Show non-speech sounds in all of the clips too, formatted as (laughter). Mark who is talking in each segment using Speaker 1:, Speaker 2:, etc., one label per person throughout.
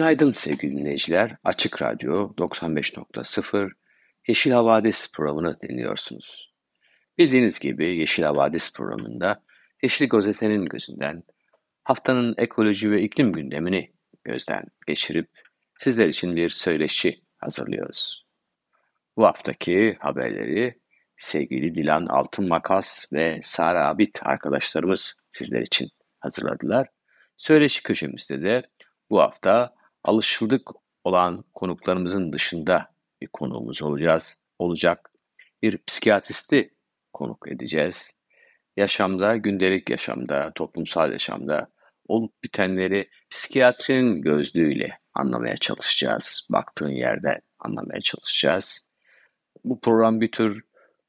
Speaker 1: Günaydın sevgili dinleyiciler. Açık Radyo 95.0 Yeşil Havadis programını dinliyorsunuz. Bildiğiniz gibi Yeşil Havadis programında Yeşil Gazete'nin gözünden haftanın ekoloji ve iklim gündemini gözden geçirip sizler için bir söyleşi hazırlıyoruz. Bu haftaki haberleri sevgili Dilan Altın Makas ve Sara Abit arkadaşlarımız sizler için hazırladılar. Söyleşi köşemizde de bu hafta alışıldık olan konuklarımızın dışında bir konuğumuz olacağız, olacak. Bir psikiyatristi konuk edeceğiz. Yaşamda, gündelik yaşamda, toplumsal yaşamda olup bitenleri psikiyatrinin gözlüğüyle anlamaya çalışacağız. Baktığın yerde anlamaya çalışacağız. Bu program bir tür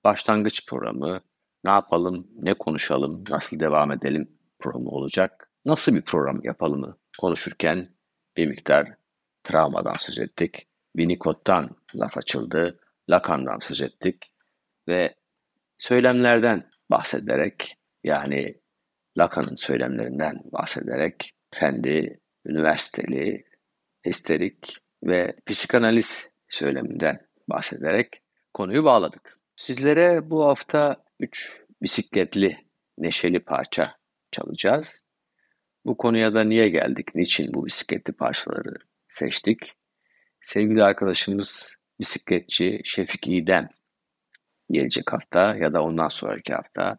Speaker 1: başlangıç programı. Ne yapalım, ne konuşalım, nasıl devam edelim programı olacak. Nasıl bir program yapalım konuşurken bir miktar travmadan söz ettik. Winnicott'tan laf açıldı. Lacan'dan söz ettik. Ve söylemlerden bahsederek yani Lacan'ın söylemlerinden bahsederek kendi üniversiteli, histerik ve psikanaliz söyleminden bahsederek konuyu bağladık. Sizlere bu hafta 3 bisikletli neşeli parça çalacağız. Bu konuya da niye geldik, niçin bu bisikletli parçaları seçtik? Sevgili arkadaşımız bisikletçi Şefik İdem gelecek hafta ya da ondan sonraki hafta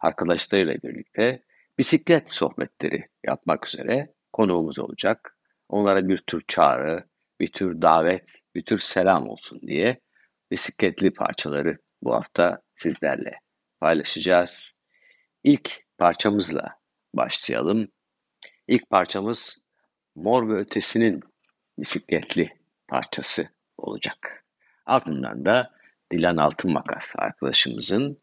Speaker 1: arkadaşlarıyla birlikte bisiklet sohbetleri yapmak üzere konuğumuz olacak. Onlara bir tür çağrı, bir tür davet, bir tür selam olsun diye bisikletli parçaları bu hafta sizlerle paylaşacağız. İlk parçamızla başlayalım. İlk parçamız Mor ve Ötesi'nin bisikletli parçası olacak. Ardından da Dilan Altın Makas arkadaşımızın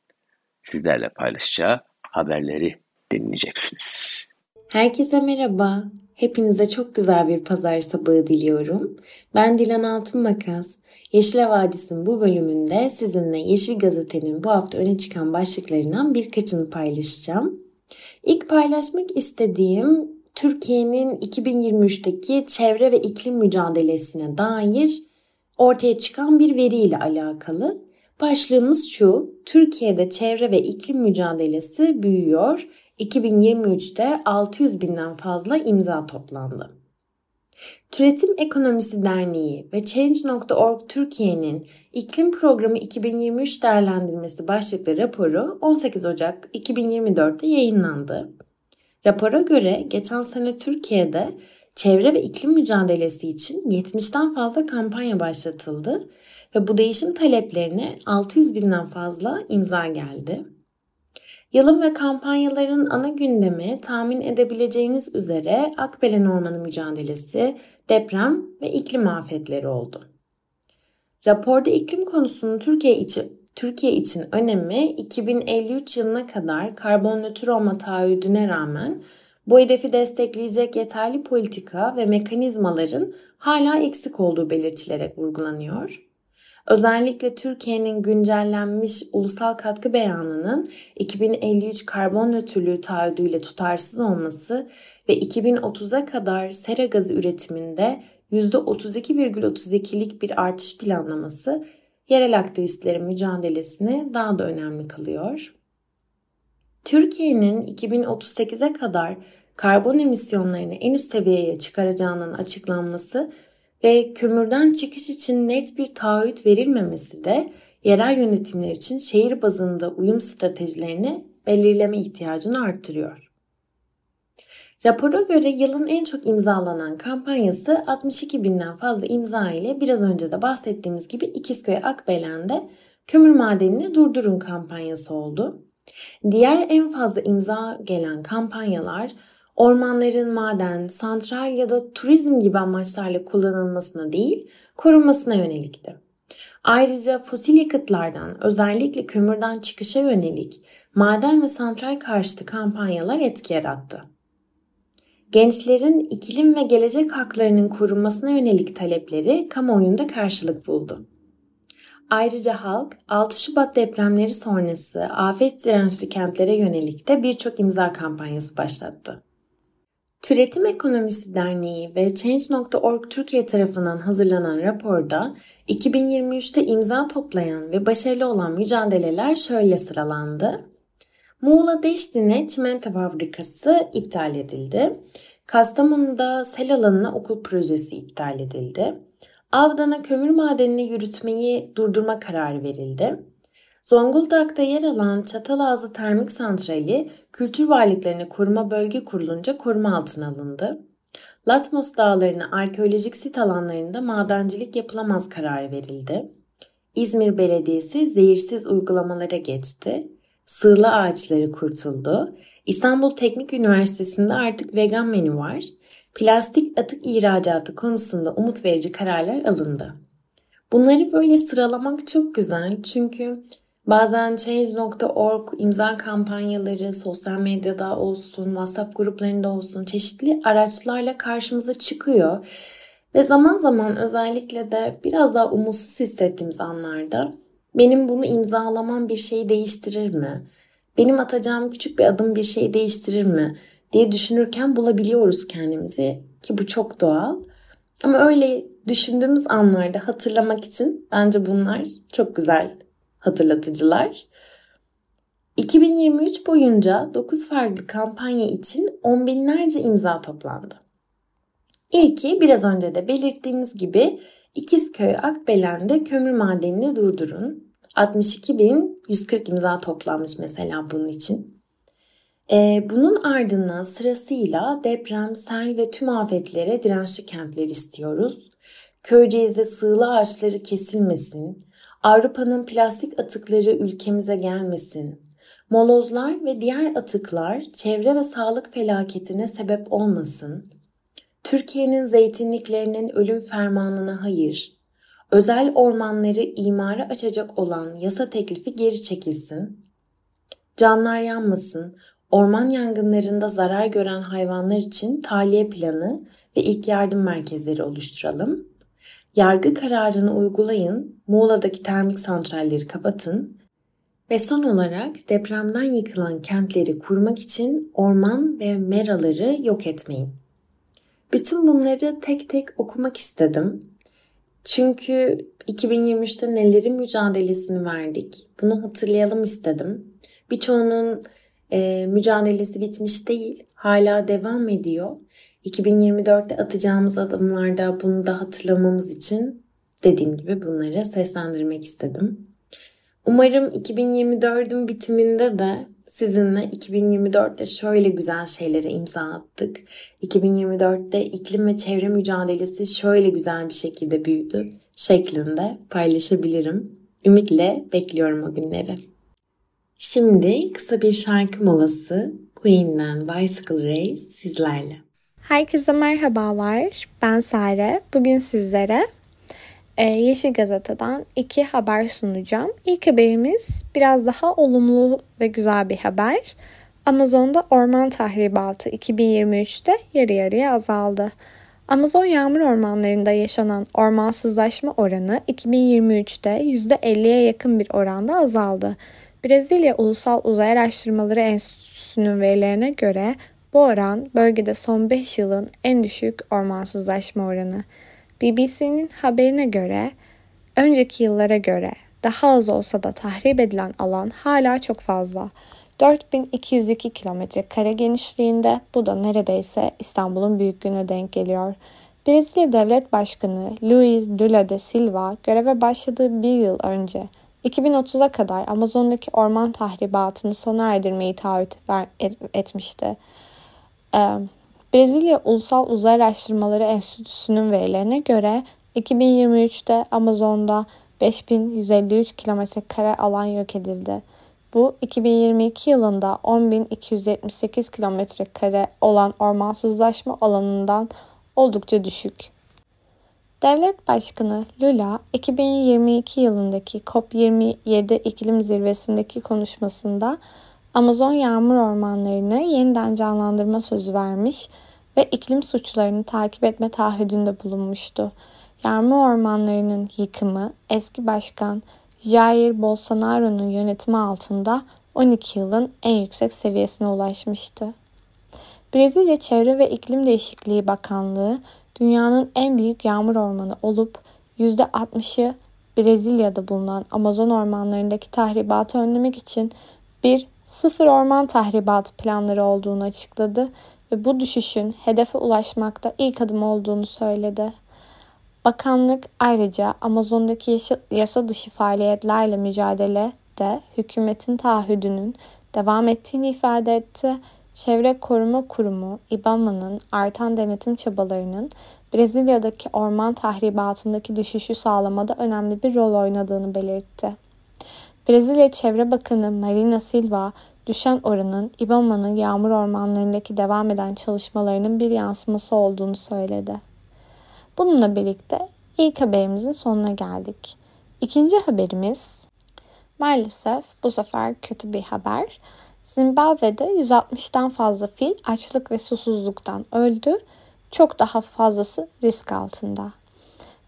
Speaker 1: sizlerle paylaşacağı haberleri dinleyeceksiniz.
Speaker 2: Herkese merhaba. Hepinize çok güzel bir pazar sabahı diliyorum. Ben Dilan Altın Makas. Yeşil Vadisi'nin bu bölümünde sizinle Yeşil Gazete'nin bu hafta öne çıkan başlıklarından birkaçını paylaşacağım. İlk paylaşmak istediğim Türkiye'nin 2023'teki çevre ve iklim mücadelesine dair ortaya çıkan bir veriyle alakalı. Başlığımız şu, Türkiye'de çevre ve iklim mücadelesi büyüyor. 2023'te 600 binden fazla imza toplandı. Türetim Ekonomisi Derneği ve Change.org Türkiye'nin İklim Programı 2023 değerlendirmesi başlıklı raporu 18 Ocak 2024'te yayınlandı. Rapora göre geçen sene Türkiye'de çevre ve iklim mücadelesi için 70'ten fazla kampanya başlatıldı ve bu değişim taleplerine 600 binden fazla imza geldi. Yılın ve kampanyaların ana gündemi tahmin edebileceğiniz üzere Akbelen Ormanı mücadelesi, deprem ve iklim afetleri oldu. Raporda iklim konusunun Türkiye için Türkiye için önemi 2053 yılına kadar karbon nötr olma taahhüdüne rağmen bu hedefi destekleyecek yeterli politika ve mekanizmaların hala eksik olduğu belirtilerek vurgulanıyor. Özellikle Türkiye'nin güncellenmiş ulusal katkı beyanının 2053 karbon nötrlüğü taahhüdüyle tutarsız olması ve 2030'a kadar sera gazı üretiminde %32,32'lik bir artış planlaması yerel aktivistlerin mücadelesini daha da önemli kılıyor. Türkiye'nin 2038'e kadar karbon emisyonlarını en üst seviyeye çıkaracağının açıklanması ve kömürden çıkış için net bir taahhüt verilmemesi de yerel yönetimler için şehir bazında uyum stratejilerini belirleme ihtiyacını arttırıyor. Rapora göre yılın en çok imzalanan kampanyası 62 binden fazla imza ile biraz önce de bahsettiğimiz gibi İkizköy Akbelen'de kömür madenini durdurun kampanyası oldu. Diğer en fazla imza gelen kampanyalar ormanların maden, santral ya da turizm gibi amaçlarla kullanılmasına değil, korunmasına yönelikti. Ayrıca fosil yakıtlardan, özellikle kömürden çıkışa yönelik maden ve santral karşıtı kampanyalar etki yarattı. Gençlerin iklim ve gelecek haklarının korunmasına yönelik talepleri kamuoyunda karşılık buldu. Ayrıca halk 6 Şubat depremleri sonrası afet dirençli kentlere yönelik de birçok imza kampanyası başlattı. Türetim Ekonomisi Derneği ve Change.org Türkiye tarafından hazırlanan raporda 2023'te imza toplayan ve başarılı olan mücadeleler şöyle sıralandı. Muğla Deştine Çimento Fabrikası iptal edildi. Kastamonu'da sel alanına okul projesi iptal edildi. Avdan'a kömür madenini yürütmeyi durdurma kararı verildi. Zonguldak'ta yer alan Çatalazı Termik Santrali Kültür Varlıklarını Koruma Bölge Kurulunca koruma altına alındı. Latmos Dağları'nı arkeolojik sit alanlarında madencilik yapılamaz kararı verildi. İzmir Belediyesi zehirsiz uygulamalara geçti. Sığla ağaçları kurtuldu. İstanbul Teknik Üniversitesi'nde artık vegan menü var. Plastik atık ihracatı konusunda umut verici kararlar alındı. Bunları böyle sıralamak çok güzel çünkü bazen Change.org imza kampanyaları sosyal medyada olsun, WhatsApp gruplarında olsun çeşitli araçlarla karşımıza çıkıyor. Ve zaman zaman özellikle de biraz daha umutsuz hissettiğimiz anlarda benim bunu imzalamam bir şeyi değiştirir mi? Benim atacağım küçük bir adım bir şeyi değiştirir mi? diye düşünürken bulabiliyoruz kendimizi ki bu çok doğal. Ama öyle düşündüğümüz anlarda hatırlamak için bence bunlar çok güzel hatırlatıcılar. 2023 boyunca 9 farklı kampanya için on binlerce imza toplandı. İlki biraz önce de belirttiğimiz gibi İkizköy Akbelen'de kömür madenini durdurun. 62.140 imza toplanmış mesela bunun için. Ee, bunun ardından sırasıyla deprem, sel ve tüm afetlere dirençli kentler istiyoruz. Köyceğiz'de sığla ağaçları kesilmesin. Avrupa'nın plastik atıkları ülkemize gelmesin. Molozlar ve diğer atıklar çevre ve sağlık felaketine sebep olmasın. Türkiye'nin zeytinliklerinin ölüm fermanına hayır. Özel ormanları imara açacak olan yasa teklifi geri çekilsin. Canlar yanmasın, orman yangınlarında zarar gören hayvanlar için tahliye planı ve ilk yardım merkezleri oluşturalım. Yargı kararını uygulayın, Muğla'daki termik santralleri kapatın ve son olarak depremden yıkılan kentleri kurmak için orman ve meraları yok etmeyin. Bütün bunları tek tek okumak istedim. Çünkü 2023'te nelerin mücadelesini verdik. Bunu hatırlayalım istedim. Birçoğunun e, mücadelesi bitmiş değil. Hala devam ediyor. 2024'te atacağımız adımlarda bunu da hatırlamamız için dediğim gibi bunları seslendirmek istedim. Umarım 2024'ün bitiminde de sizinle 2024'te şöyle güzel şeylere imza attık. 2024'te iklim ve çevre mücadelesi şöyle güzel bir şekilde büyüdü şeklinde paylaşabilirim. Ümitle bekliyorum o günleri. Şimdi kısa bir şarkı molası Queen'den Bicycle Race sizlerle.
Speaker 3: Herkese merhabalar. Ben Sare. Bugün sizlere e, Yeşil Gazete'den iki haber sunacağım. İlk haberimiz biraz daha olumlu ve güzel bir haber. Amazon'da orman tahribatı 2023'te yarı yarıya azaldı. Amazon yağmur ormanlarında yaşanan ormansızlaşma oranı 2023'te %50'ye yakın bir oranda azaldı. Brezilya Ulusal Uzay Araştırmaları Enstitüsü'nün verilerine göre bu oran bölgede son 5 yılın en düşük ormansızlaşma oranı. BBC'nin haberine göre önceki yıllara göre daha az olsa da tahrip edilen alan hala çok fazla. 4202 kilometre kare genişliğinde bu da neredeyse İstanbul'un büyüklüğüne denk geliyor. Brezilya Devlet Başkanı Luiz Lula da Silva göreve başladığı bir yıl önce 2030'a kadar Amazon'daki orman tahribatını sona erdirmeyi taahhüt etmişti. Brezilya Ulusal Uzay Araştırmaları Enstitüsü'nün verilerine göre 2023'te Amazon'da 5153 kilometre kare alan yok edildi. Bu 2022 yılında 10.278 kilometre kare olan ormansızlaşma alanından oldukça düşük. Devlet Başkanı Lula 2022 yılındaki COP27 iklim zirvesindeki konuşmasında Amazon yağmur ormanlarını yeniden canlandırma sözü vermiş ve iklim suçlarını takip etme taahhüdünde bulunmuştu. Yağmur ormanlarının yıkımı eski başkan Jair Bolsonaro'nun yönetimi altında 12 yılın en yüksek seviyesine ulaşmıştı. Brezilya Çevre ve İklim Değişikliği Bakanlığı dünyanın en büyük yağmur ormanı olup %60'ı Brezilya'da bulunan Amazon ormanlarındaki tahribatı önlemek için bir sıfır orman tahribatı planları olduğunu açıkladı ve bu düşüşün hedefe ulaşmakta ilk adım olduğunu söyledi. Bakanlık ayrıca Amazon'daki yasa, dışı faaliyetlerle mücadele de hükümetin taahhüdünün devam ettiğini ifade etti. Çevre Koruma Kurumu İBAMA'nın artan denetim çabalarının Brezilya'daki orman tahribatındaki düşüşü sağlamada önemli bir rol oynadığını belirtti. Brezilya Çevre Bakanı Marina Silva, düşen oranın İBAMA'nın yağmur ormanlarındaki devam eden çalışmalarının bir yansıması olduğunu söyledi. Bununla birlikte ilk haberimizin sonuna geldik. İkinci haberimiz maalesef bu sefer kötü bir haber. Zimbabwe'de 160'tan fazla fil açlık ve susuzluktan öldü. Çok daha fazlası risk altında.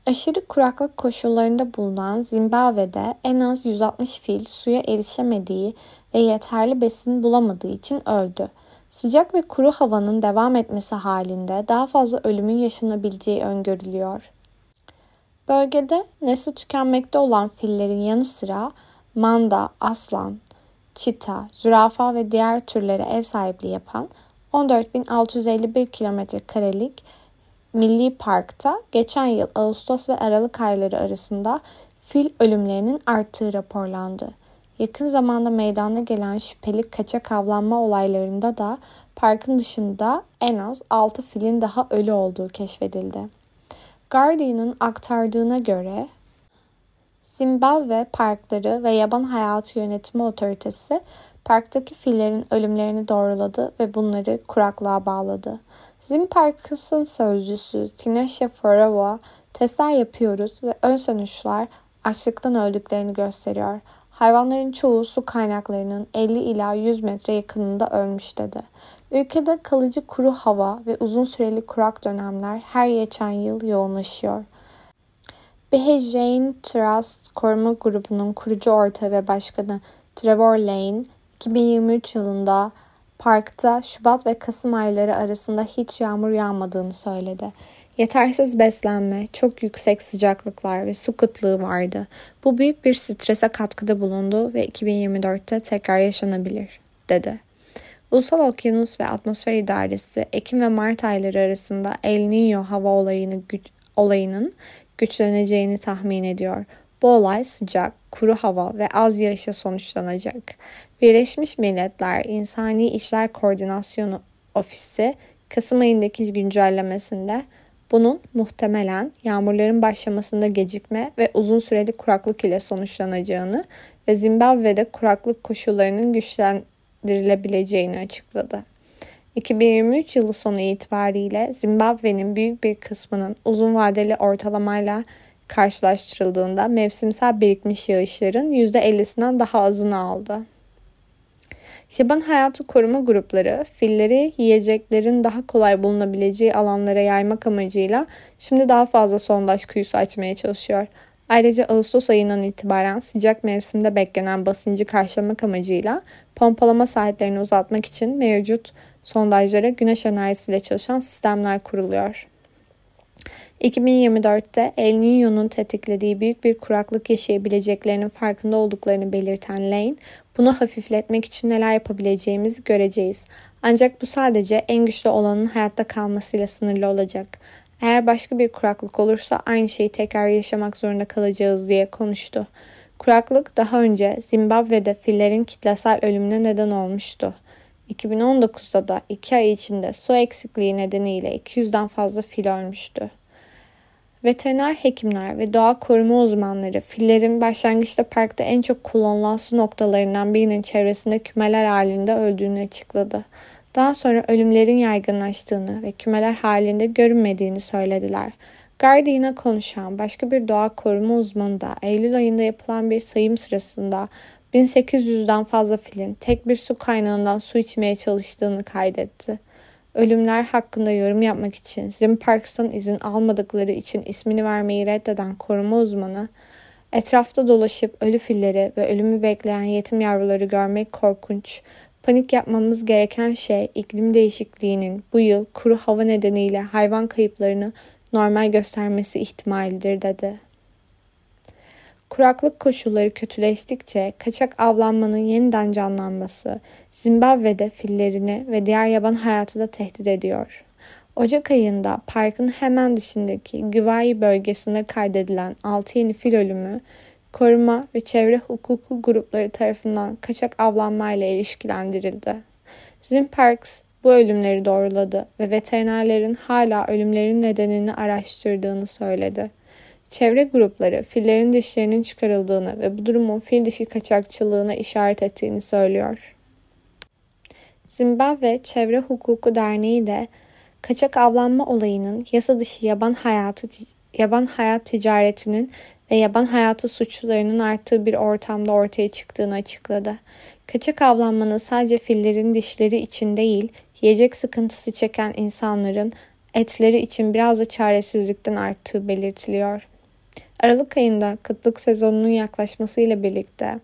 Speaker 3: Aşırı kuraklık koşullarında bulunan Zimbabwe'de en az 160 fil suya erişemediği ve yeterli besin bulamadığı için öldü. Sıcak ve kuru havanın devam etmesi halinde daha fazla ölümün yaşanabileceği öngörülüyor. Bölgede nesli tükenmekte olan fillerin yanı sıra manda, aslan, çita, zürafa ve diğer türlere ev sahipliği yapan 14.651 kilometre karelik Milli Park'ta geçen yıl Ağustos ve Aralık ayları arasında fil ölümlerinin arttığı raporlandı. Yakın zamanda meydana gelen şüpheli kaçak avlanma olaylarında da parkın dışında en az 6 filin daha ölü olduğu keşfedildi. Guardian'ın aktardığına göre Zimbabwe Parkları ve Yaban Hayatı Yönetimi Otoritesi parktaki fillerin ölümlerini doğruladı ve bunları kuraklığa bağladı. Zim Parkıs'ın sözcüsü Tinashe Forawa testler yapıyoruz ve ön sonuçlar açlıktan öldüklerini gösteriyor. Hayvanların çoğu su kaynaklarının 50 ila 100 metre yakınında ölmüş dedi. Ülkede kalıcı kuru hava ve uzun süreli kurak dönemler her geçen yıl yoğunlaşıyor. Behejein Trust Koruma Grubu'nun kurucu ortağı ve başkanı Trevor Lane, 2023 yılında parkta Şubat ve Kasım ayları arasında hiç yağmur yağmadığını söyledi. Yetersiz beslenme, çok yüksek sıcaklıklar ve su kıtlığı vardı. Bu büyük bir strese katkıda bulundu ve 2024'te tekrar yaşanabilir, dedi. Ulusal Okyanus ve Atmosfer İdaresi Ekim ve Mart ayları arasında El Niño hava olayını olayının güçleneceğini tahmin ediyor. Bu olay sıcak, kuru hava ve az yağışa sonuçlanacak. Birleşmiş Milletler İnsani İşler Koordinasyonu Ofisi Kasım ayındaki güncellemesinde bunun muhtemelen yağmurların başlamasında gecikme ve uzun süreli kuraklık ile sonuçlanacağını ve Zimbabwe'de kuraklık koşullarının güçlendirilebileceğini açıkladı. 2023 yılı sonu itibariyle Zimbabwe'nin büyük bir kısmının uzun vadeli ortalamayla karşılaştırıldığında mevsimsel birikmiş yağışların %50'sinden daha azını aldı. Yaban hayatı koruma grupları filleri yiyeceklerin daha kolay bulunabileceği alanlara yaymak amacıyla şimdi daha fazla sondaj kuyusu açmaya çalışıyor. Ayrıca Ağustos ayından itibaren sıcak mevsimde beklenen basıncı karşılamak amacıyla pompalama saatlerini uzatmak için mevcut sondajlara güneş enerjisiyle çalışan sistemler kuruluyor. 2024'te El Niño'nun tetiklediği büyük bir kuraklık yaşayabileceklerinin farkında olduklarını belirten Lane, bunu hafifletmek için neler yapabileceğimizi göreceğiz. Ancak bu sadece en güçlü olanın hayatta kalmasıyla sınırlı olacak. Eğer başka bir kuraklık olursa aynı şeyi tekrar yaşamak zorunda kalacağız diye konuştu. Kuraklık daha önce Zimbabwe'de fillerin kitlesel ölümüne neden olmuştu. 2019'da da 2 ay içinde su eksikliği nedeniyle 200'den fazla fil ölmüştü. Veteriner hekimler ve doğa koruma uzmanları fillerin başlangıçta parkta en çok kullanılan su noktalarından birinin çevresinde kümeler halinde öldüğünü açıkladı. Daha sonra ölümlerin yaygınlaştığını ve kümeler halinde görünmediğini söylediler. Guardian'a konuşan başka bir doğa koruma uzmanı da Eylül ayında yapılan bir sayım sırasında 1800'den fazla filin tek bir su kaynağından su içmeye çalıştığını kaydetti. Ölümler hakkında yorum yapmak için Zim Parks'tan izin almadıkları için ismini vermeyi reddeden koruma uzmanı, etrafta dolaşıp ölü filleri ve ölümü bekleyen yetim yavruları görmek korkunç. Panik yapmamız gereken şey iklim değişikliğinin bu yıl kuru hava nedeniyle hayvan kayıplarını normal göstermesi ihtimalidir dedi. Kuraklık koşulları kötüleştikçe kaçak avlanmanın yeniden canlanması Zimbabwe'de fillerini ve diğer yaban hayatı da tehdit ediyor. Ocak ayında parkın hemen dışındaki Güvayi bölgesinde kaydedilen 6 yeni fil ölümü koruma ve çevre hukuku grupları tarafından kaçak avlanmayla ilişkilendirildi. Zim Parks bu ölümleri doğruladı ve veterinerlerin hala ölümlerin nedenini araştırdığını söyledi. Çevre grupları fillerin dişlerinin çıkarıldığını ve bu durumun fil dişi kaçakçılığına işaret ettiğini söylüyor. Zimbabwe Çevre Hukuku Derneği de kaçak avlanma olayının yasa dışı yaban hayatı yaban hayat ticaretinin ve yaban hayatı suçlarının arttığı bir ortamda ortaya çıktığını açıkladı. Kaçak avlanmanın sadece fillerin dişleri için değil, yiyecek sıkıntısı çeken insanların etleri için biraz da çaresizlikten arttığı belirtiliyor. Aralık ayında kıtlık sezonunun yaklaşmasıyla birlikte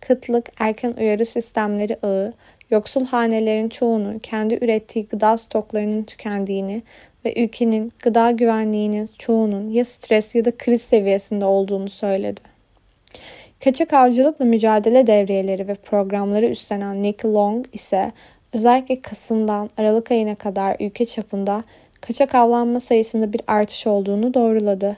Speaker 3: kıtlık erken uyarı sistemleri ağı, yoksul hanelerin çoğunu kendi ürettiği gıda stoklarının tükendiğini ve ülkenin gıda güvenliğinin çoğunun ya stres ya da kriz seviyesinde olduğunu söyledi. Kaçak avcılıkla mücadele devriyeleri ve programları üstlenen Nick Long ise özellikle Kasım'dan Aralık ayına kadar ülke çapında kaçak avlanma sayısında bir artış olduğunu doğruladı.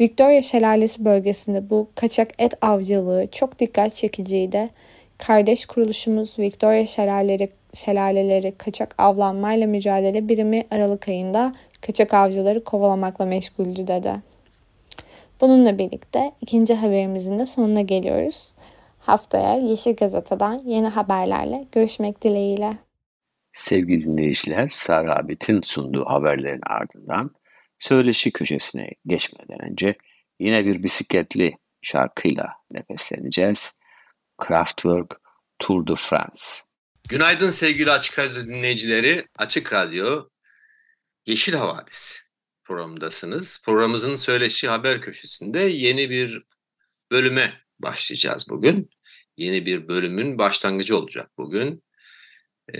Speaker 3: Victoria Şelalesi bölgesinde bu kaçak et avcılığı çok dikkat çekiciydi. Kardeş kuruluşumuz Victoria Şelaleleri, Şelaleleri Kaçak Avlanmayla Mücadele Birimi Aralık ayında kaçak avcıları kovalamakla meşguldü dedi. Bununla birlikte ikinci haberimizin de sonuna geliyoruz. Haftaya Yeşil Gazete'den yeni haberlerle görüşmek dileğiyle.
Speaker 4: Sevgili dinleyiciler, Sara Abit'in sunduğu haberlerin ardından söyleşi köşesine geçmeden önce yine bir bisikletli şarkıyla nefesleneceğiz. Kraftwerk Tour de France. Günaydın sevgili Açık Radyo dinleyicileri. Açık Radyo Yeşil Havadis programındasınız. Programımızın söyleşi haber köşesinde yeni bir bölüme başlayacağız bugün. Yeni bir bölümün başlangıcı olacak bugün. Ee,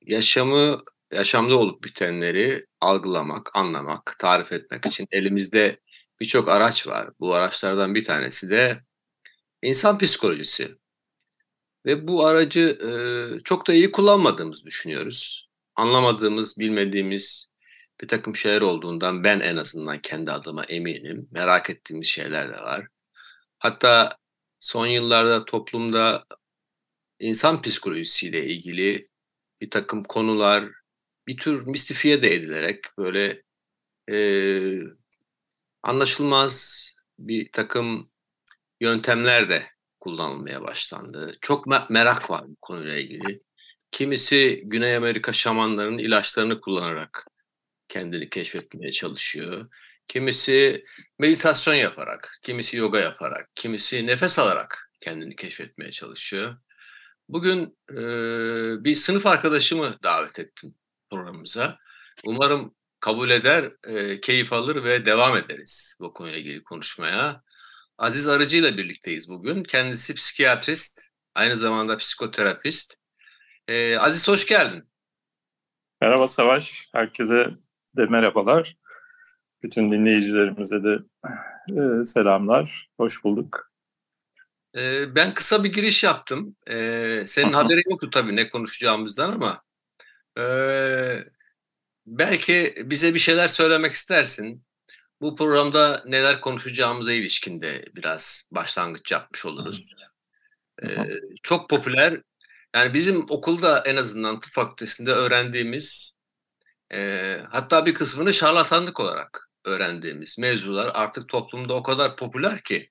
Speaker 4: yaşamı, yaşamda olup bitenleri algılamak, anlamak, tarif etmek için elimizde birçok araç var. Bu araçlardan bir tanesi de insan psikolojisi. Ve bu aracı e, çok da iyi kullanmadığımızı düşünüyoruz. Anlamadığımız, bilmediğimiz bir takım şeyler olduğundan ben en azından kendi adıma eminim. Merak ettiğimiz şeyler de var. Hatta son yıllarda toplumda insan psikolojisiyle ilgili bir takım konular bir tür mistifiye de edilerek böyle e, anlaşılmaz bir takım yöntemler de kullanılmaya başlandı. Çok merak var bu konuyla ilgili. Kimisi Güney Amerika şamanlarının ilaçlarını kullanarak kendini keşfetmeye çalışıyor. Kimisi meditasyon yaparak, kimisi yoga yaparak, kimisi nefes alarak kendini keşfetmeye çalışıyor. Bugün e, bir sınıf arkadaşımı davet ettim programımıza. Umarım kabul eder, e, keyif alır ve devam ederiz bu konuyla ilgili konuşmaya. Aziz Arıcı ile birlikteyiz bugün. Kendisi psikiyatrist, aynı zamanda psikoterapist. E, Aziz hoş geldin.
Speaker 5: Merhaba Savaş, herkese de merhabalar. Bütün dinleyicilerimize de e, selamlar, hoş bulduk.
Speaker 4: E, ben kısa bir giriş yaptım. E, senin (laughs) haberin yoktu tabii ne konuşacağımızdan ama e, belki bize bir şeyler söylemek istersin. Bu programda neler konuşacağımıza ilişkin de biraz başlangıç yapmış oluruz. Ee, çok popüler, yani bizim okulda en azından tıp fakültesinde öğrendiğimiz e, hatta bir kısmını şarlatanlık olarak öğrendiğimiz mevzular artık toplumda o kadar popüler ki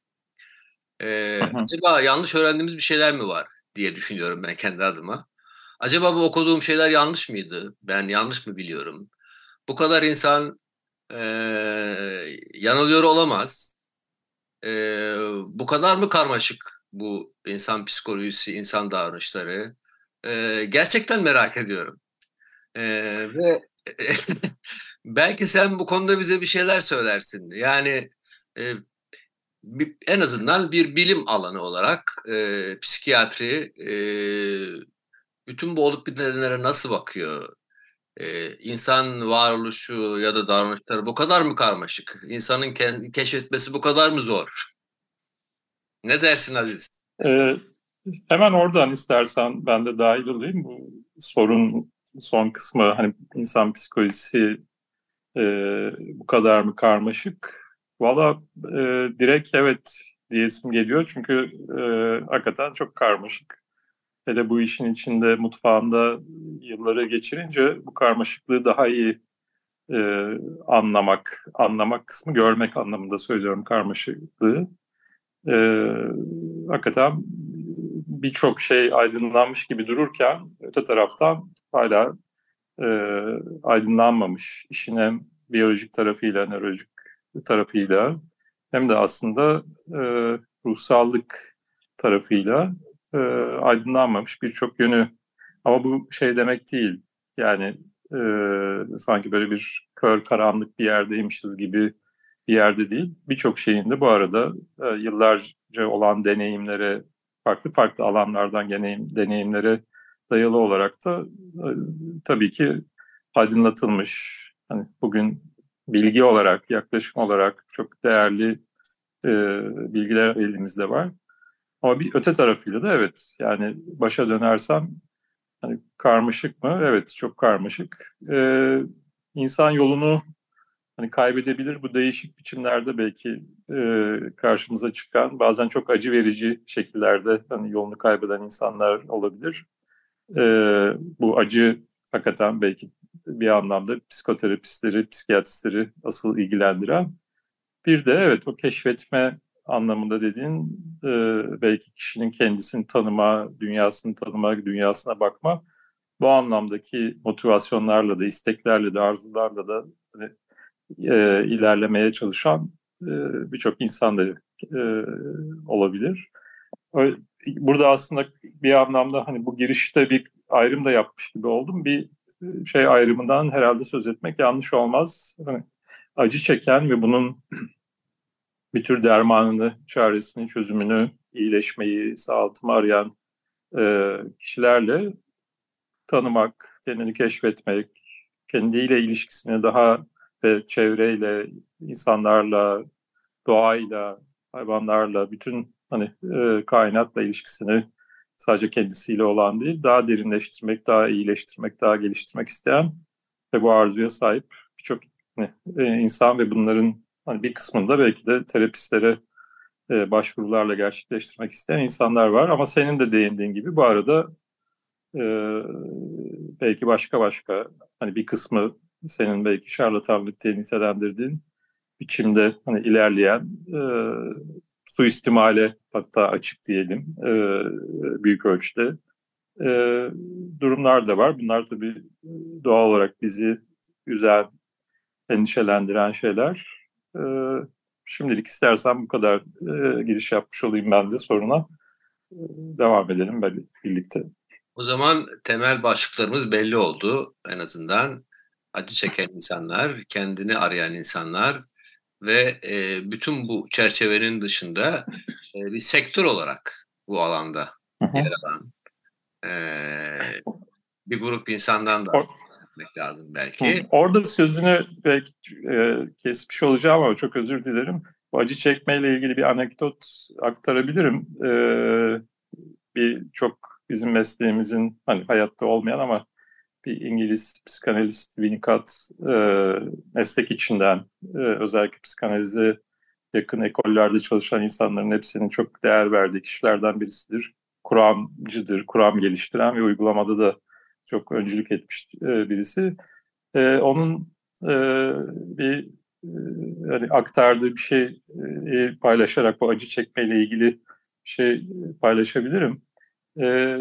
Speaker 4: e, acaba yanlış öğrendiğimiz bir şeyler mi var diye düşünüyorum ben kendi adıma. Acaba bu okuduğum şeyler yanlış mıydı? Ben yanlış mı biliyorum? Bu kadar insan e, yanılıyor olamaz. E, bu kadar mı karmaşık bu insan psikolojisi, insan davranışları? E, gerçekten merak ediyorum. E, ve (laughs) belki sen bu konuda bize bir şeyler söylersin. Yani e, en azından bir bilim alanı olarak e, psikiyatri e, bütün bu olup bitenlere nasıl bakıyor? Ee, insan varoluşu ya da davranışları bu kadar mı karmaşık? İnsanın kendi keşfetmesi bu kadar mı zor? Ne dersin Aziz?
Speaker 5: Ee, hemen oradan istersen ben de dahil olayım. Bu sorun son kısmı hani insan psikolojisi e, bu kadar mı karmaşık? Valla e, direkt evet diyesim geliyor çünkü e, hakikaten çok karmaşık. Hele bu işin içinde mutfağında yılları geçirince bu karmaşıklığı daha iyi e, anlamak, anlamak kısmı görmek anlamında söylüyorum karmaşıklığı. E, hakikaten birçok şey aydınlanmış gibi dururken öte taraftan hala e, aydınlanmamış. İşin hem biyolojik tarafıyla, nörolojik tarafıyla hem de aslında e, ruhsallık tarafıyla e, aydınlanmamış birçok yönü. Ama bu şey demek değil. Yani e, sanki böyle bir kör karanlık bir yerdeymişiz gibi bir yerde değil. Birçok şeyin de bu arada e, yıllarca olan deneyimlere, farklı farklı alanlardan deneyim, deneyimlere dayalı olarak da e, tabii ki aydınlatılmış. Hani bugün bilgi olarak, yaklaşım olarak çok değerli e, bilgiler elimizde var. Ama bir öte tarafıyla da evet yani başa dönersem hani karmaşık mı? Evet çok karmaşık. Ee, insan yolunu hani kaybedebilir bu değişik biçimlerde belki e, karşımıza çıkan bazen çok acı verici şekillerde hani yolunu kaybeden insanlar olabilir. Ee, bu acı hakikaten belki bir anlamda psikoterapistleri, psikiyatristleri asıl ilgilendiren. Bir de evet o keşfetme anlamında dediğin e, belki kişinin kendisini tanıma, dünyasını tanıma, dünyasına bakma bu anlamdaki motivasyonlarla da, isteklerle de, arzularla da hani, e, ilerlemeye çalışan e, birçok insan da e, olabilir. Burada aslında bir anlamda hani bu girişte bir ayrım da yapmış gibi oldum. Bir şey ayrımından herhalde söz etmek yanlış olmaz. Hani acı çeken ve bunun bir tür dermanını, çaresini, çözümünü, iyileşmeyi, sağaltımı arayan e, kişilerle tanımak, kendini keşfetmek, kendiyle ilişkisini daha ve çevreyle, insanlarla, doğayla, hayvanlarla, bütün hani e, kainatla ilişkisini sadece kendisiyle olan değil, daha derinleştirmek, daha iyileştirmek, daha geliştirmek isteyen ve bu arzuya sahip birçok hani, e, insan ve bunların hani bir kısmında belki de terapistlere e, başvurularla gerçekleştirmek isteyen insanlar var. Ama senin de değindiğin gibi bu arada e, belki başka başka hani bir kısmı senin belki şarlatanlık diye nitelendirdiğin biçimde hani ilerleyen e, suistimale hatta açık diyelim e, büyük ölçüde e, durumlar da var. Bunlar tabii doğal olarak bizi üzen, endişelendiren şeyler. E, şimdilik istersen bu kadar e, giriş yapmış olayım ben de soruna. E, devam edelim birlikte.
Speaker 4: O zaman temel başlıklarımız belli oldu en azından. Acı çeken insanlar, kendini arayan insanlar ve e, bütün bu çerçevenin dışında e, bir sektör olarak bu alanda yer alan e, bir grup insandan da etmek lazım belki.
Speaker 5: Orada sözünü belki e, kesmiş olacağım ama çok özür dilerim. Bu acı çekmeyle ilgili bir anekdot aktarabilirim. E, bir çok bizim mesleğimizin hani hayatta olmayan ama bir İngiliz psikanalist Winnicott e, meslek içinden e, özellikle psikanalize yakın ekollerde çalışan insanların hepsinin çok değer verdiği kişilerden birisidir. Kuramcıdır, kuram geliştiren ve uygulamada da çok öncülük etmiş e, birisi. E, onun e, bir hani aktardığı bir şey e, paylaşarak bu acı çekmeyle ilgili şey paylaşabilirim. E,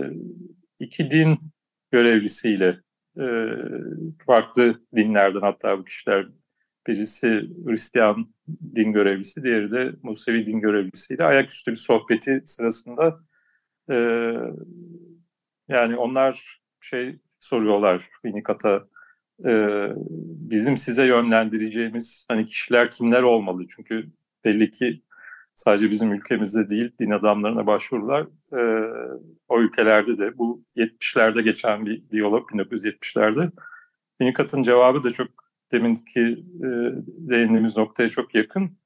Speaker 5: iki din görevlisiyle e, farklı dinlerden hatta bu kişiler birisi Hristiyan din görevlisi, diğeri de Musevi din görevlisiyle ayaküstü bir sohbeti sırasında e, yani onlar şey soruyorlar Winnicott'a e, bizim size yönlendireceğimiz hani kişiler kimler olmalı? Çünkü belli ki sadece bizim ülkemizde değil din adamlarına başvurular e, o ülkelerde de bu 70'lerde geçen bir diyalog 1970'lerde. Winnicott'ın cevabı da çok deminki e, değindiğimiz noktaya çok yakın.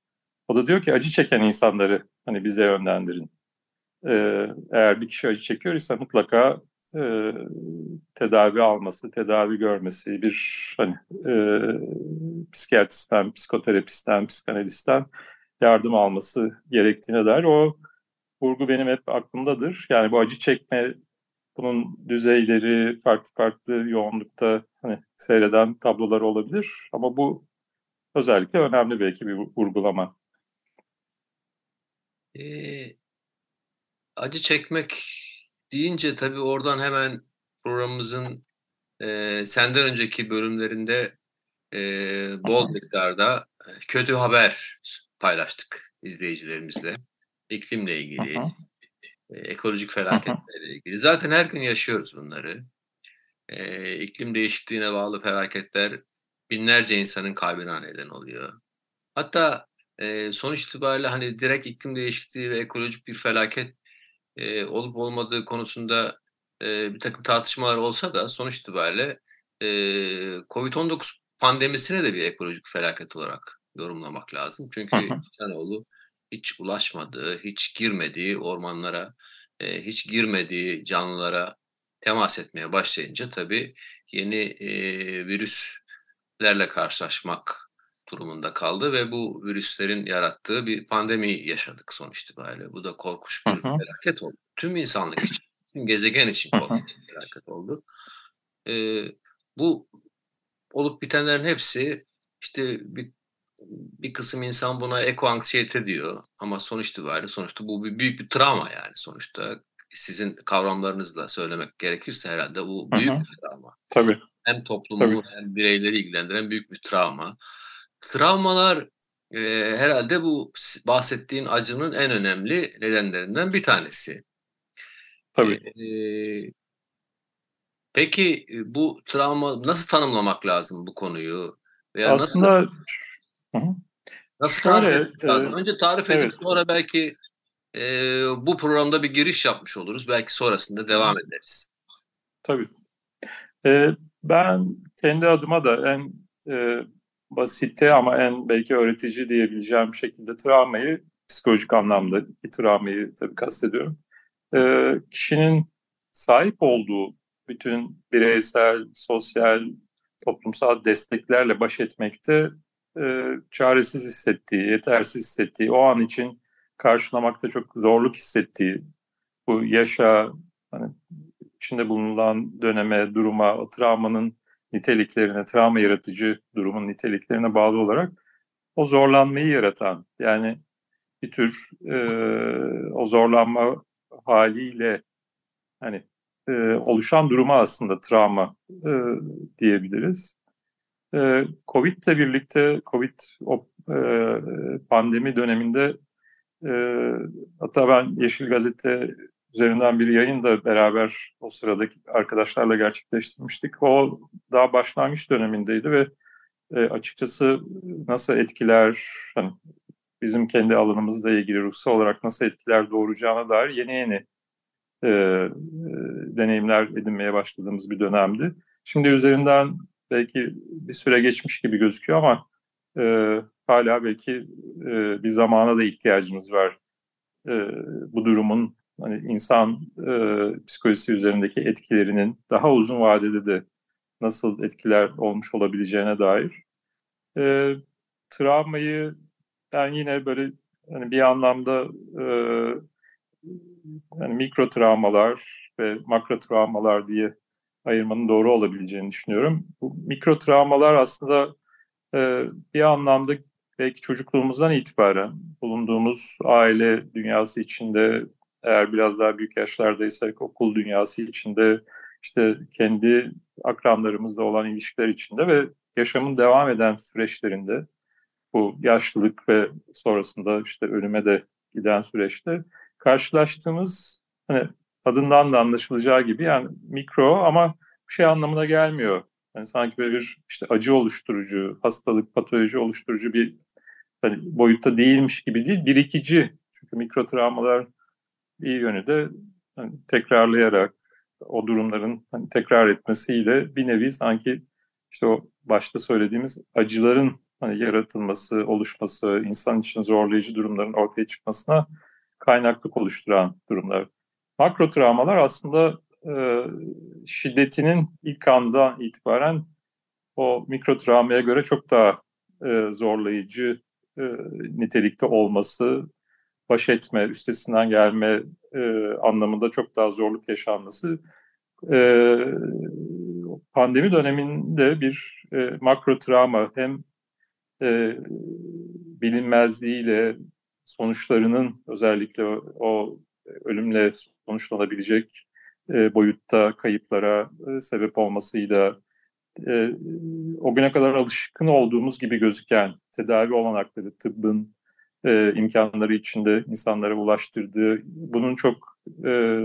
Speaker 5: O da diyor ki acı çeken insanları hani bize yönlendirin. E, eğer bir kişi acı çekiyor ise mutlaka e, tedavi alması, tedavi görmesi, bir hani e, psikiyatristten, psikoterapistten, psikanalistten yardım alması gerektiğine dair o vurgu benim hep aklımdadır. Yani bu acı çekme bunun düzeyleri farklı farklı yoğunlukta hani seyreden tablolar olabilir ama bu özellikle önemli belki bir vurgulama.
Speaker 4: E, acı çekmek deyince tabii oradan hemen programımızın e, senden önceki bölümlerinde e, bol miktarda kötü haber paylaştık izleyicilerimizle. İklimle ilgili, e, ekolojik felaketlerle ilgili. Zaten her gün yaşıyoruz bunları. E, iklim değişikliğine bağlı felaketler binlerce insanın kaybına neden oluyor. Hatta e, sonuç itibariyle hani direkt iklim değişikliği ve ekolojik bir felaket e, olup olmadığı konusunda e, bir takım tartışmalar olsa da sonuç itibariyle e, COVID-19 pandemisine de bir ekolojik felaket olarak yorumlamak lazım. Çünkü insanoğlu hiç ulaşmadığı, hiç girmediği ormanlara, e, hiç girmediği canlılara temas etmeye başlayınca tabii yeni e, virüslerle karşılaşmak durumunda kaldı ve bu virüslerin yarattığı bir pandemi yaşadık sonuç itibariyle. Bu da korkunç bir hı hı. felaket oldu. Tüm insanlık için, tüm gezegen için korkunç bir felaket oldu. Ee, bu olup bitenlerin hepsi işte bir, bir kısım insan buna eko anksiyete diyor ama sonuç itibariyle sonuçta bu bir büyük bir travma yani sonuçta sizin kavramlarınızla söylemek gerekirse herhalde bu büyük hı hı. bir travma.
Speaker 5: Tabii.
Speaker 4: Hem toplumu Tabii. hem bireyleri ilgilendiren büyük bir travma. Travmalar e, herhalde bu bahsettiğin acının en önemli nedenlerinden bir tanesi.
Speaker 5: Tabii.
Speaker 4: E, peki bu travma nasıl tanımlamak lazım bu konuyu?
Speaker 5: Veya Aslında
Speaker 4: nasıl, nasıl şöyle, tarif lazım? Önce tarif edip evet. sonra belki e, bu programda bir giriş yapmış oluruz. Belki sonrasında devam ederiz.
Speaker 5: Tabii. E, ben kendi adıma da en e, basitte ama en belki öğretici diyebileceğim şekilde travmayı psikolojik anlamda ki travmayı tabii kastediyorum. E, kişinin sahip olduğu bütün bireysel, sosyal, toplumsal desteklerle baş etmekte e, çaresiz hissettiği, yetersiz hissettiği, o an için karşılamakta çok zorluk hissettiği, bu yaşa, hani içinde bulunan döneme, duruma, o travmanın niteliklerine, travma yaratıcı durumun niteliklerine bağlı olarak o zorlanmayı yaratan yani bir tür e, o zorlanma haliyle hani e, oluşan duruma aslında travma e, diyebiliriz. E, Covid ile birlikte Covid o e, pandemi döneminde e, hatta ben Yeşil Gazete üzerinden bir yayın da beraber o sıradaki arkadaşlarla gerçekleştirmiştik. O daha başlangıç dönemindeydi ve e, açıkçası nasıl etkiler, hani bizim kendi alanımızla ilgili ruhsal olarak nasıl etkiler doğuracağına dair yeni yeni e, e, deneyimler edinmeye başladığımız bir dönemdi. Şimdi üzerinden belki bir süre geçmiş gibi gözüküyor ama e, hala belki e, bir zamana da ihtiyacımız var. E, bu durumun hani insan e, psikolojisi üzerindeki etkilerinin daha uzun vadede de nasıl etkiler olmuş olabileceğine dair. E, travmayı ben yine böyle hani bir anlamda e, yani mikro travmalar ve makro travmalar diye ayırmanın doğru olabileceğini düşünüyorum. Bu mikro travmalar aslında e, bir anlamda belki çocukluğumuzdan itibaren bulunduğumuz aile dünyası içinde eğer biraz daha büyük yaşlardaysak okul dünyası içinde işte kendi akranlarımızla olan ilişkiler içinde ve yaşamın devam eden süreçlerinde bu yaşlılık ve sonrasında işte ölüme de giden süreçte karşılaştığımız hani adından da anlaşılacağı gibi yani mikro ama bir şey anlamına gelmiyor. Yani sanki böyle bir işte acı oluşturucu, hastalık, patoloji oluşturucu bir hani boyutta değilmiş gibi değil, birikici. Çünkü mikro travmalar iyi yönü de hani tekrarlayarak o durumların hani tekrar etmesiyle bir nevi sanki işte o başta söylediğimiz acıların hani yaratılması, oluşması, insan için zorlayıcı durumların ortaya çıkmasına kaynaklık oluşturan durumlar. Makro travmalar aslında e, şiddetinin ilk andan itibaren o mikro travmaya göre çok daha e, zorlayıcı e, nitelikte olması, baş etme, üstesinden gelme e, anlamında çok daha zorluk yaşanması e, pandemi döneminde bir e, makro travma hem e, bilinmezliğiyle sonuçlarının özellikle o, o ölümle sonuçlanabilecek e, boyutta kayıplara e, sebep olmasıyla e, o güne kadar alışkın olduğumuz gibi gözüken tedavi olanakları, tıbbın e, imkanları içinde insanlara ulaştırdığı, bunun çok e,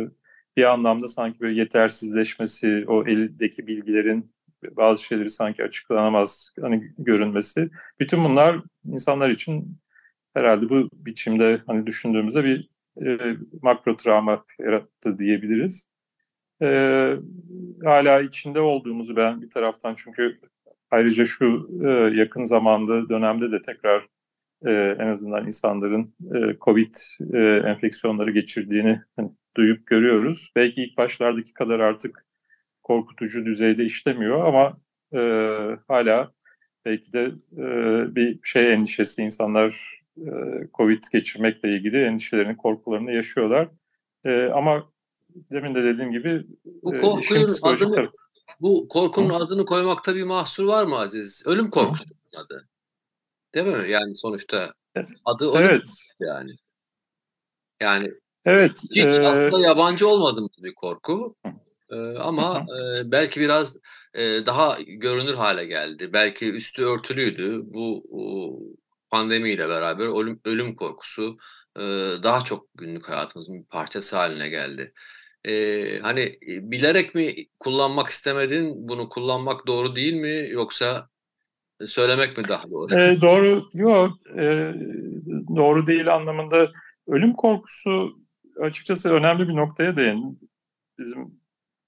Speaker 5: bir anlamda sanki böyle yetersizleşmesi, o eldeki bilgilerin bazı şeyleri sanki açıklanamaz hani görünmesi. Bütün bunlar insanlar için herhalde bu biçimde hani düşündüğümüzde bir e, makro travma yarattı diyebiliriz. E, hala içinde olduğumuzu ben bir taraftan çünkü ayrıca şu e, yakın zamanda dönemde de tekrar e, en azından insanların e, COVID e, enfeksiyonları geçirdiğini hani, duyup görüyoruz. Belki ilk başlardaki kadar artık korkutucu düzeyde işlemiyor ama e, hala belki de e, bir şey endişesi insanlar e, Covid geçirmekle ilgili endişelerini, korkularını yaşıyorlar. E, ama demin de dediğim gibi
Speaker 4: bu e, korkunun adını, tarafı. Bu korkunun Hı? adını koymakta bir mahsur var mı Aziz? Ölüm korkusu adı. Değil mi? Yani sonuçta adı ölüm evet. yani. Yani
Speaker 5: Evet.
Speaker 4: Hiç e... aslında yabancı olmadığımız bir korku. Ee, ama e, belki biraz e, daha görünür hale geldi. Belki üstü örtülüydü. Bu o, pandemiyle beraber ölüm, ölüm korkusu e, daha çok günlük hayatımızın bir parçası haline geldi. E, hani bilerek mi kullanmak istemedin? Bunu kullanmak doğru değil mi? Yoksa söylemek mi daha doğru?
Speaker 5: E, doğru yok. E, doğru değil anlamında ölüm korkusu açıkçası önemli bir noktaya değin. Bizim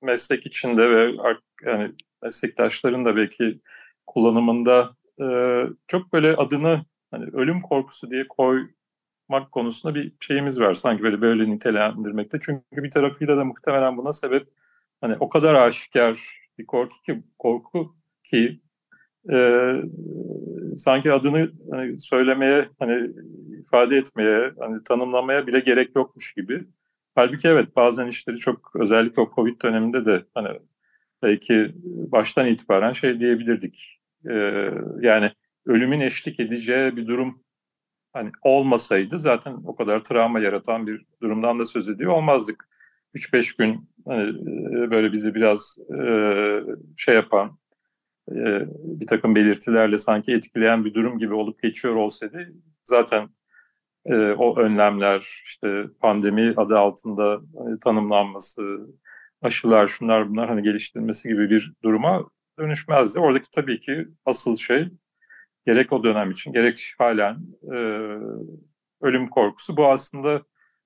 Speaker 5: meslek içinde ve yani meslektaşların da belki kullanımında e, çok böyle adını hani ölüm korkusu diye koymak konusunda bir şeyimiz var sanki böyle böyle nitelendirmekte. Çünkü bir tarafıyla da muhtemelen buna sebep hani o kadar aşikar bir korku ki korku ki e, sanki adını hani söylemeye hani ifade etmeye hani tanımlamaya bile gerek yokmuş gibi. Halbuki evet bazen işleri çok özellikle o Covid döneminde de hani belki baştan itibaren şey diyebilirdik. E, yani ölümün eşlik edeceği bir durum hani olmasaydı zaten o kadar travma yaratan bir durumdan da söz ediyor olmazdık. 3-5 gün hani böyle bizi biraz e, şey yapan e, bir takım belirtilerle sanki etkileyen bir durum gibi olup geçiyor olsaydı zaten e, o önlemler işte pandemi adı altında hani, tanımlanması, aşılar şunlar bunlar hani geliştirilmesi gibi bir duruma dönüşmezdi. Oradaki tabii ki asıl şey gerek o dönem için gerek halen e, ölüm korkusu. Bu aslında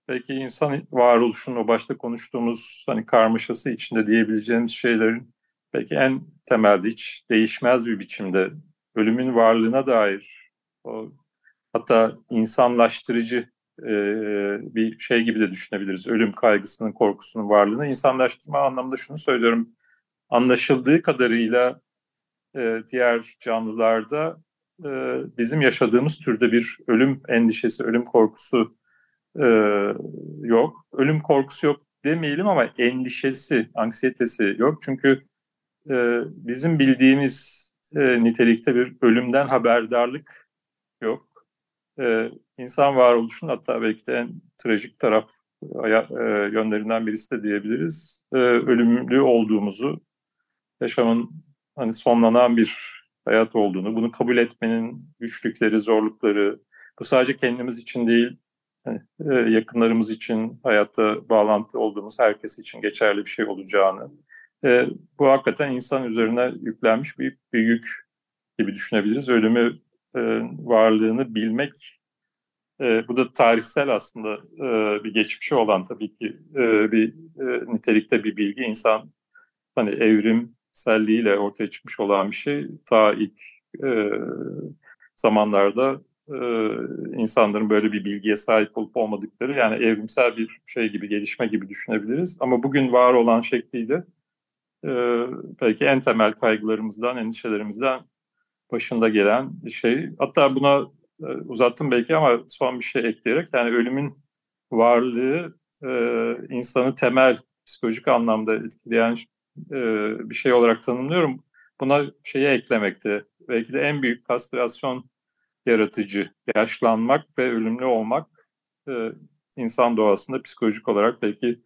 Speaker 5: belki insan varoluşunun o başta konuştuğumuz hani karmaşası içinde diyebileceğimiz şeylerin belki en temelde hiç değişmez bir biçimde ölümün varlığına dair o hatta insanlaştırıcı e, bir şey gibi de düşünebiliriz. Ölüm kaygısının, korkusunun varlığını insanlaştırma anlamında şunu söylüyorum. Anlaşıldığı kadarıyla e, diğer canlılarda e, bizim yaşadığımız türde bir ölüm endişesi, ölüm korkusu e, yok. Ölüm korkusu yok demeyelim ama endişesi, anksiyetesi yok. Çünkü e, bizim bildiğimiz e, nitelikte bir ölümden haberdarlık yok. E, insan varoluşun hatta belki de en trajik taraf e, yönlerinden birisi de diyebiliriz. E, ölümlü olduğumuzu, yaşamın hani sonlanan bir hayat olduğunu, bunu kabul etmenin güçlükleri, zorlukları, bu sadece kendimiz için değil, hani, e, yakınlarımız için, hayatta bağlantı olduğumuz herkes için geçerli bir şey olacağını, e, bu hakikaten insan üzerine yüklenmiş bir, bir yük gibi düşünebiliriz. Ölümü e, varlığını bilmek, e, bu da tarihsel aslında e, bir geçmişi olan tabii ki e, bir e, nitelikte bir bilgi. insan hani evrimselliğiyle ortaya çıkmış olan bir şey. Ta ilk e, zamanlarda e, insanların böyle bir bilgiye sahip olup olmadıkları yani evrimsel bir şey gibi gelişme gibi düşünebiliriz. Ama bugün var olan şekliyle e, belki en temel kaygılarımızdan, endişelerimizden başında gelen şey. Hatta buna e, uzattım belki ama son bir şey ekleyerek yani ölümün varlığı e, insanı temel psikolojik anlamda etkileyen e, bir şey olarak tanımlıyorum. Buna şeye eklemekte belki de en büyük kastrasyon yaratıcı yaşlanmak ve ölümlü olmak e, insan doğasında psikolojik olarak belki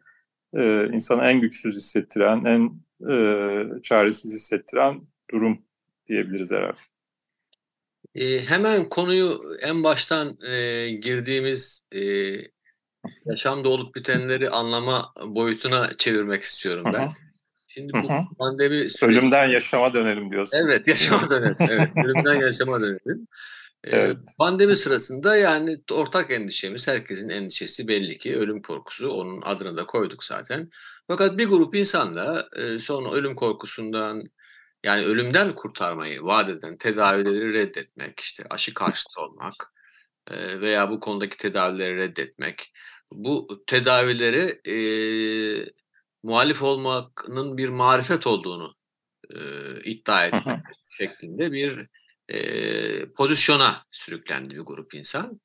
Speaker 5: e, insanı en güçsüz hissettiren, en e, çaresiz hissettiren durum diyebiliriz herhalde.
Speaker 4: E, hemen konuyu en baştan e, girdiğimiz e, yaşamda olup bitenleri anlama boyutuna çevirmek istiyorum ben. Hı hı.
Speaker 5: Şimdi bu hı hı. pandemi süreci... Ölümden yaşama dönelim diyorsun.
Speaker 4: Evet, yaşama dönelim. Evet, ölümden yaşama dönelim. Evet. Pandemi sırasında yani ortak endişemiz, herkesin endişesi belli ki ölüm korkusu. Onun adını da koyduk zaten. Fakat bir grup insanla sonra ölüm korkusundan yani ölümden kurtarmayı vaat eden tedavileri reddetmek, işte aşı karşıtı olmak veya bu konudaki tedavileri reddetmek, bu tedavileri e, muhalif olmanın bir marifet olduğunu e, iddia etmek şeklinde bir e, pozisyona sürüklendi bir grup insan.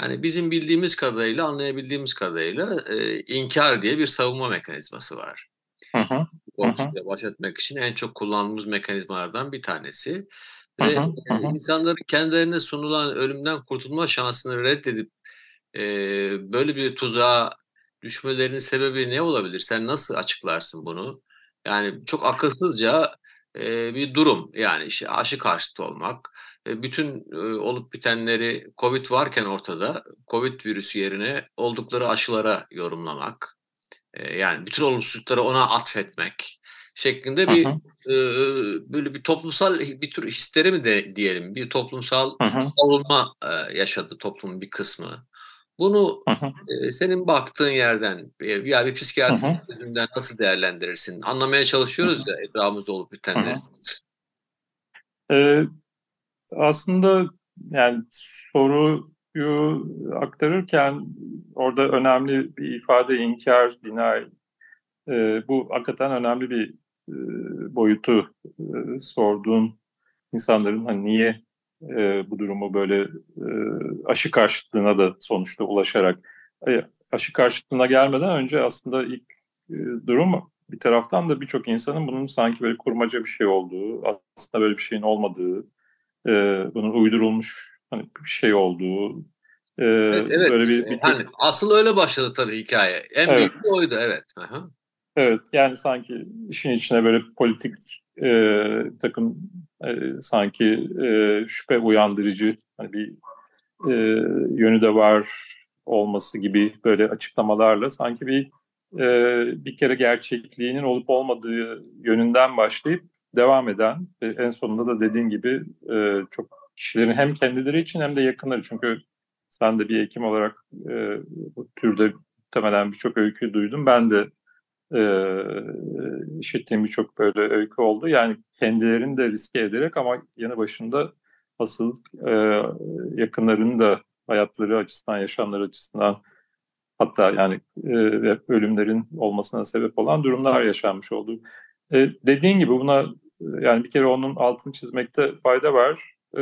Speaker 4: Yani bizim bildiğimiz kadarıyla, anlayabildiğimiz kadarıyla e, inkar diye bir savunma mekanizması var. Hı hı. Korkusuyla baş etmek için en çok kullandığımız mekanizmalardan bir tanesi. Ve hı hı, hı. insanların kendilerine sunulan ölümden kurtulma şansını reddedip e, böyle bir tuzağa düşmelerinin sebebi ne olabilir? Sen nasıl açıklarsın bunu? Yani çok akılsızca e, bir durum. Yani işte aşı karşıtı olmak, e, bütün e, olup bitenleri Covid varken ortada Covid virüsü yerine oldukları aşılara yorumlamak, e, yani bütün olumsuzlukları ona atfetmek şeklinde bir e, böyle bir toplumsal bir tür histeri mi de diyelim bir toplumsal savunma e, yaşadı toplumun bir kısmı. Bunu hı hı. E, senin baktığın yerden e, ya bir psikiyatri gözünden nasıl değerlendirirsin? Anlamaya çalışıyoruz hı hı. ya etrafımızda olup bitenleri.
Speaker 5: Ee, aslında yani soruyu aktarırken orada önemli bir ifade inkar, deny. Ee, bu hakikaten önemli bir e, boyutu e, sorduğun insanların hani niye e, bu durumu böyle e, aşı karşıtlığına da sonuçta ulaşarak e, aşı karşıtlığına gelmeden önce aslında ilk e, durum bir taraftan da birçok insanın bunun sanki böyle kurmaca bir şey olduğu, aslında böyle bir şeyin olmadığı, e, bunun uydurulmuş hani bir şey olduğu,
Speaker 4: ee, evet, evet. Böyle bir, bir yani asıl öyle başladı tabii hikaye. En evet. büyük oydu evet. Aha.
Speaker 5: Evet yani sanki işin içine böyle politik e, takım e, sanki e, şüphe uyandırıcı hani bir e, yönü de var olması gibi böyle açıklamalarla sanki bir e, bir kere gerçekliğinin olup olmadığı yönünden başlayıp devam eden ve en sonunda da dediğin gibi e, çok kişilerin hem kendileri için hem de yakınları çünkü sen de bir hekim olarak e, bu türde muhtemelen birçok öykü duydum. Ben de e, işittiğim birçok böyle öykü oldu. Yani kendilerini de riske ederek ama yanı başında asıl e, yakınlarının da hayatları açısından, yaşamları açısından hatta yani e, ölümlerin olmasına sebep olan durumlar yaşanmış oldu. E, dediğin gibi buna yani bir kere onun altını çizmekte fayda var. E,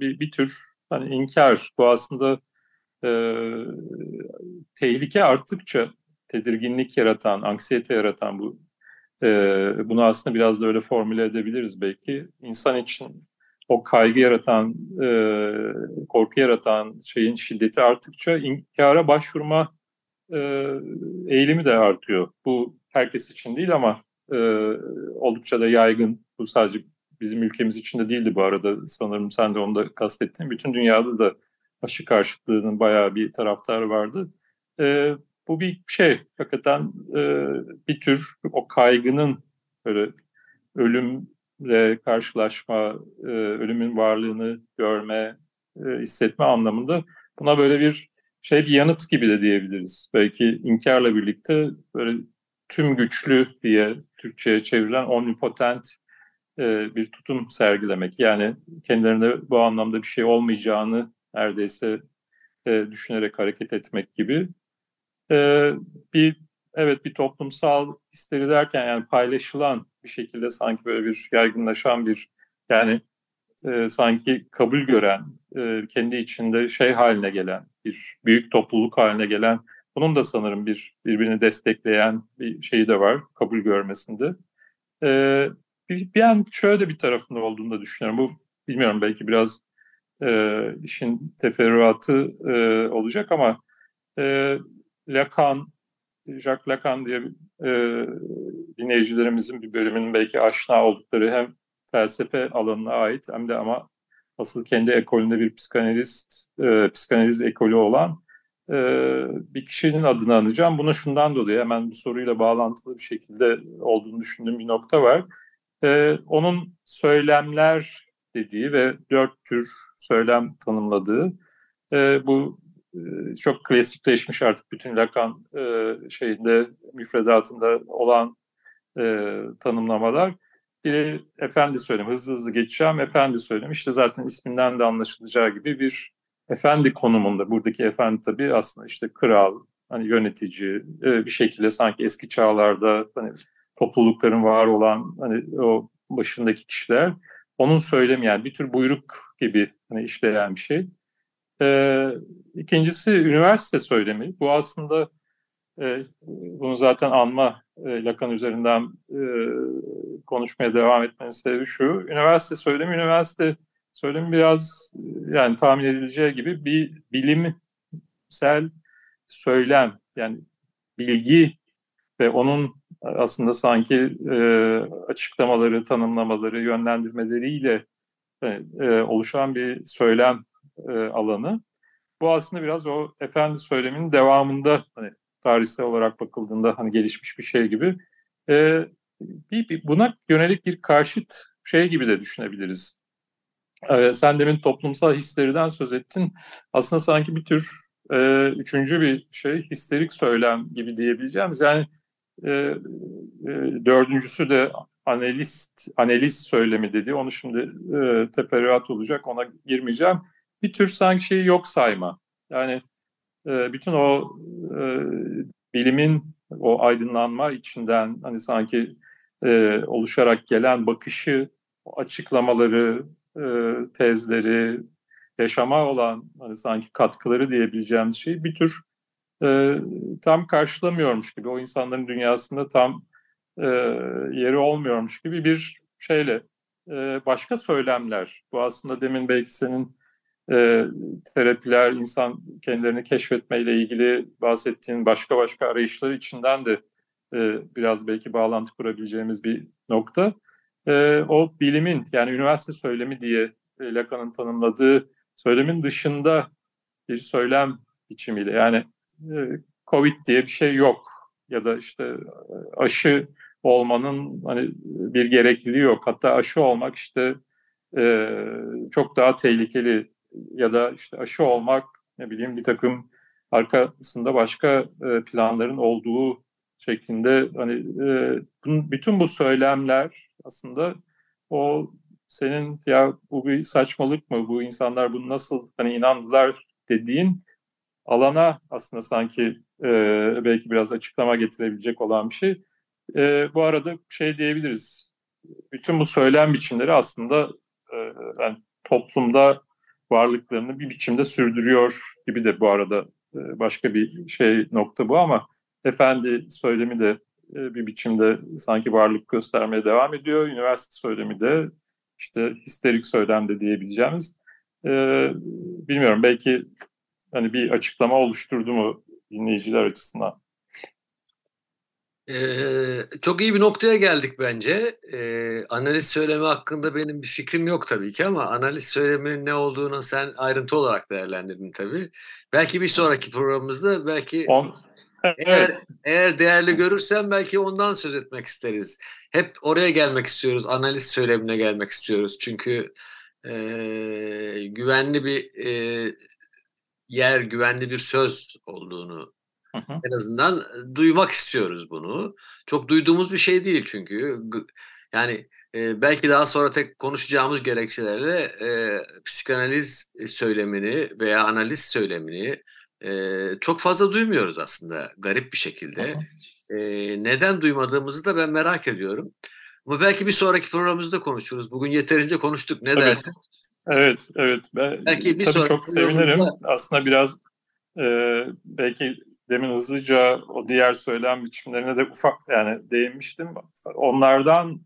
Speaker 5: bir, bir tür hani inkar bu aslında e, tehlike arttıkça tedirginlik yaratan, anksiyete yaratan bu e, bunu aslında biraz da öyle formüle edebiliriz belki. İnsan için o kaygı yaratan, e, korku yaratan şeyin şiddeti arttıkça inkara başvurma e, eğilimi de artıyor. Bu herkes için değil ama e, oldukça da yaygın. Bu sadece bizim ülkemiz için de değildi bu arada. Sanırım sen de onu da kastettin. Bütün dünyada da aşı karşıtlığının bayağı bir taraftarı vardı. E, bu bir şey, hakikaten e, bir tür o kaygının böyle ölümle karşılaşma, e, ölümün varlığını görme, e, hissetme anlamında buna böyle bir şey bir yanıt gibi de diyebiliriz. Belki inkarla birlikte böyle tüm güçlü diye Türkçe'ye çevrilen omnipotent e, bir tutum sergilemek. Yani kendilerinde bu anlamda bir şey olmayacağını neredeyse e, düşünerek hareket etmek gibi. E, bir evet bir toplumsal hisleri derken yani paylaşılan bir şekilde sanki böyle bir yaygınlaşan bir yani e, sanki kabul gören, e, kendi içinde şey haline gelen, bir büyük topluluk haline gelen, bunun da sanırım bir birbirini destekleyen bir şeyi de var kabul görmesinde. E, bir, bir an şöyle bir tarafında olduğunu da düşünüyorum. Bu bilmiyorum belki biraz e, işin teferruatı e, olacak ama e, Lacan, Jacques Lacan diye e, dinleyicilerimizin bir bölümünün belki aşina oldukları hem felsefe alanına ait hem de ama asıl kendi ekolünde bir psikanalist, e, psikanaliz ekolü olan e, bir kişinin adını anacağım. Buna şundan dolayı hemen bu soruyla bağlantılı bir şekilde olduğunu düşündüğüm bir nokta var. E, onun söylemler dediği ve dört tür söylem tanımladığı e, bu çok klasikleşmiş artık bütün Lacan e, şeyinde müfredatında olan e, tanımlamalar. Biri efendi söylemi, hızlı hızlı geçeceğim efendi söylemi. İşte zaten isminden de anlaşılacağı gibi bir efendi konumunda. Buradaki efendi tabii aslında işte kral, hani yönetici, e, bir şekilde sanki eski çağlarda hani toplulukların var olan hani o başındaki kişiler onun söylemi yani bir tür buyruk gibi hani işleyen bir şey. Ee, ikincisi üniversite söylemi. Bu aslında e, bunu zaten anma e, Lacan üzerinden e, konuşmaya devam etmenin sebebi şu. Üniversite söylemi, üniversite söylemi biraz yani tahmin edileceği gibi bir bilimsel söylem yani bilgi ve onun aslında sanki e, açıklamaları, tanımlamaları, yönlendirmeleriyle e, e, oluşan bir söylem e, alanı. Bu aslında biraz o efendi söyleminin devamında hani tarihsel olarak bakıldığında hani gelişmiş bir şey gibi. E, bir, bir, buna yönelik bir karşıt şey gibi de düşünebiliriz. E, sen demin toplumsal hislerden söz ettin. Aslında sanki bir tür e, üçüncü bir şey histerik söylem gibi diyebileceğimiz. Yani e, e, dördüncüsü de analist analiz söylemi dedi. Onu şimdi e, teferruat olacak ona girmeyeceğim. Bir tür sanki şeyi yok sayma. Yani e, bütün o e, bilimin o aydınlanma içinden hani sanki e, oluşarak gelen bakışı, açıklamaları, e, tezleri, yaşama olan hani sanki katkıları diyebileceğimiz şey bir tür e, tam karşılamıyormuş gibi, o insanların dünyasında tam e, yeri olmuyormuş gibi bir şeyle e, başka söylemler. Bu aslında demin belki senin e, terapiler, insan kendilerini keşfetmeyle ilgili bahsettiğin başka başka arayışları içinden de e, biraz belki bağlantı kurabileceğimiz bir nokta. E, o bilimin yani üniversite söylemi diye e, Lacan'ın tanımladığı söylemin dışında bir söylem biçimiyle yani e, Covid diye bir şey yok ya da işte e, aşı olmanın hani bir gerekliliği yok. Hatta aşı olmak işte e, çok daha tehlikeli ya da işte aşı olmak ne bileyim bir takım arkasında başka e, planların olduğu şeklinde hani e, bütün bu söylemler aslında o senin ya bu bir saçmalık mı bu insanlar bunu nasıl hani inandılar dediğin alana aslında sanki e, belki biraz açıklama getirebilecek olan bir şey. E, bu arada şey diyebiliriz. Bütün bu söylem biçimleri aslında e, yani toplumda varlıklarını bir biçimde sürdürüyor gibi de bu arada e, başka bir şey nokta bu ama efendi söylemi de e, bir biçimde sanki varlık göstermeye devam ediyor. Üniversite söylemi de işte histerik söylemde diyebileceğimiz. E, bilmiyorum belki hani bir açıklama oluşturdu mu dinleyiciler açısından?
Speaker 4: Ee, çok iyi bir noktaya geldik bence. Ee, analiz söylemi hakkında benim bir fikrim yok tabii ki ama analiz söyleminin ne olduğunu sen ayrıntı olarak değerlendirdin tabii. Belki bir sonraki programımızda belki On, evet. eğer, eğer değerli görürsen belki ondan söz etmek isteriz. Hep oraya gelmek istiyoruz. Analiz söylemine gelmek istiyoruz. Çünkü e, güvenli bir e, yer, güvenli bir söz olduğunu en azından duymak istiyoruz bunu. Çok duyduğumuz bir şey değil çünkü. Yani e, belki daha sonra tek konuşacağımız gerekçelerle e, psikanaliz söylemini veya analiz söylemini e, çok fazla duymuyoruz aslında garip bir şekilde. E, neden duymadığımızı da ben merak ediyorum. Ama belki bir sonraki programımızda konuşuruz. Bugün yeterince konuştuk. Ne
Speaker 5: evet.
Speaker 4: dersin?
Speaker 5: Evet, evet. Ben belki bir tabii çok sevinirim. Aslında biraz e, belki demin hızlıca o diğer söylem biçimlerine de ufak yani değinmiştim. Onlardan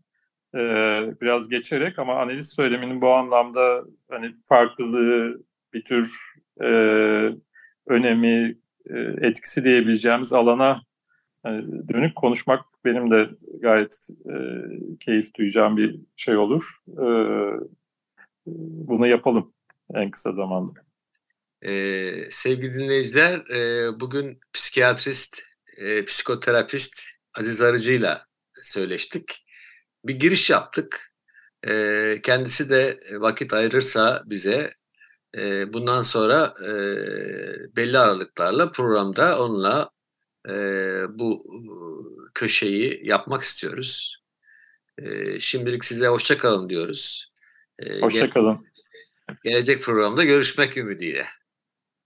Speaker 5: e, biraz geçerek ama analiz söyleminin bu anlamda hani farklılığı bir tür e, önemi e, etkisi diyebileceğimiz alana yani dönük konuşmak benim de gayet e, keyif duyacağım bir şey olur. E, bunu yapalım en kısa zamanda.
Speaker 4: Ee, sevgili dinleyiciler, e, bugün psikiyatrist, e, psikoterapist Aziz Arıcı'yla söyleştik. Bir giriş yaptık. E, kendisi de vakit ayırırsa bize e, bundan sonra e, belli aralıklarla programda onunla e, bu köşeyi yapmak istiyoruz. E, şimdilik size hoşçakalın diyoruz.
Speaker 5: E, hoşçakalın.
Speaker 4: Gelecek programda görüşmek ümidiyle.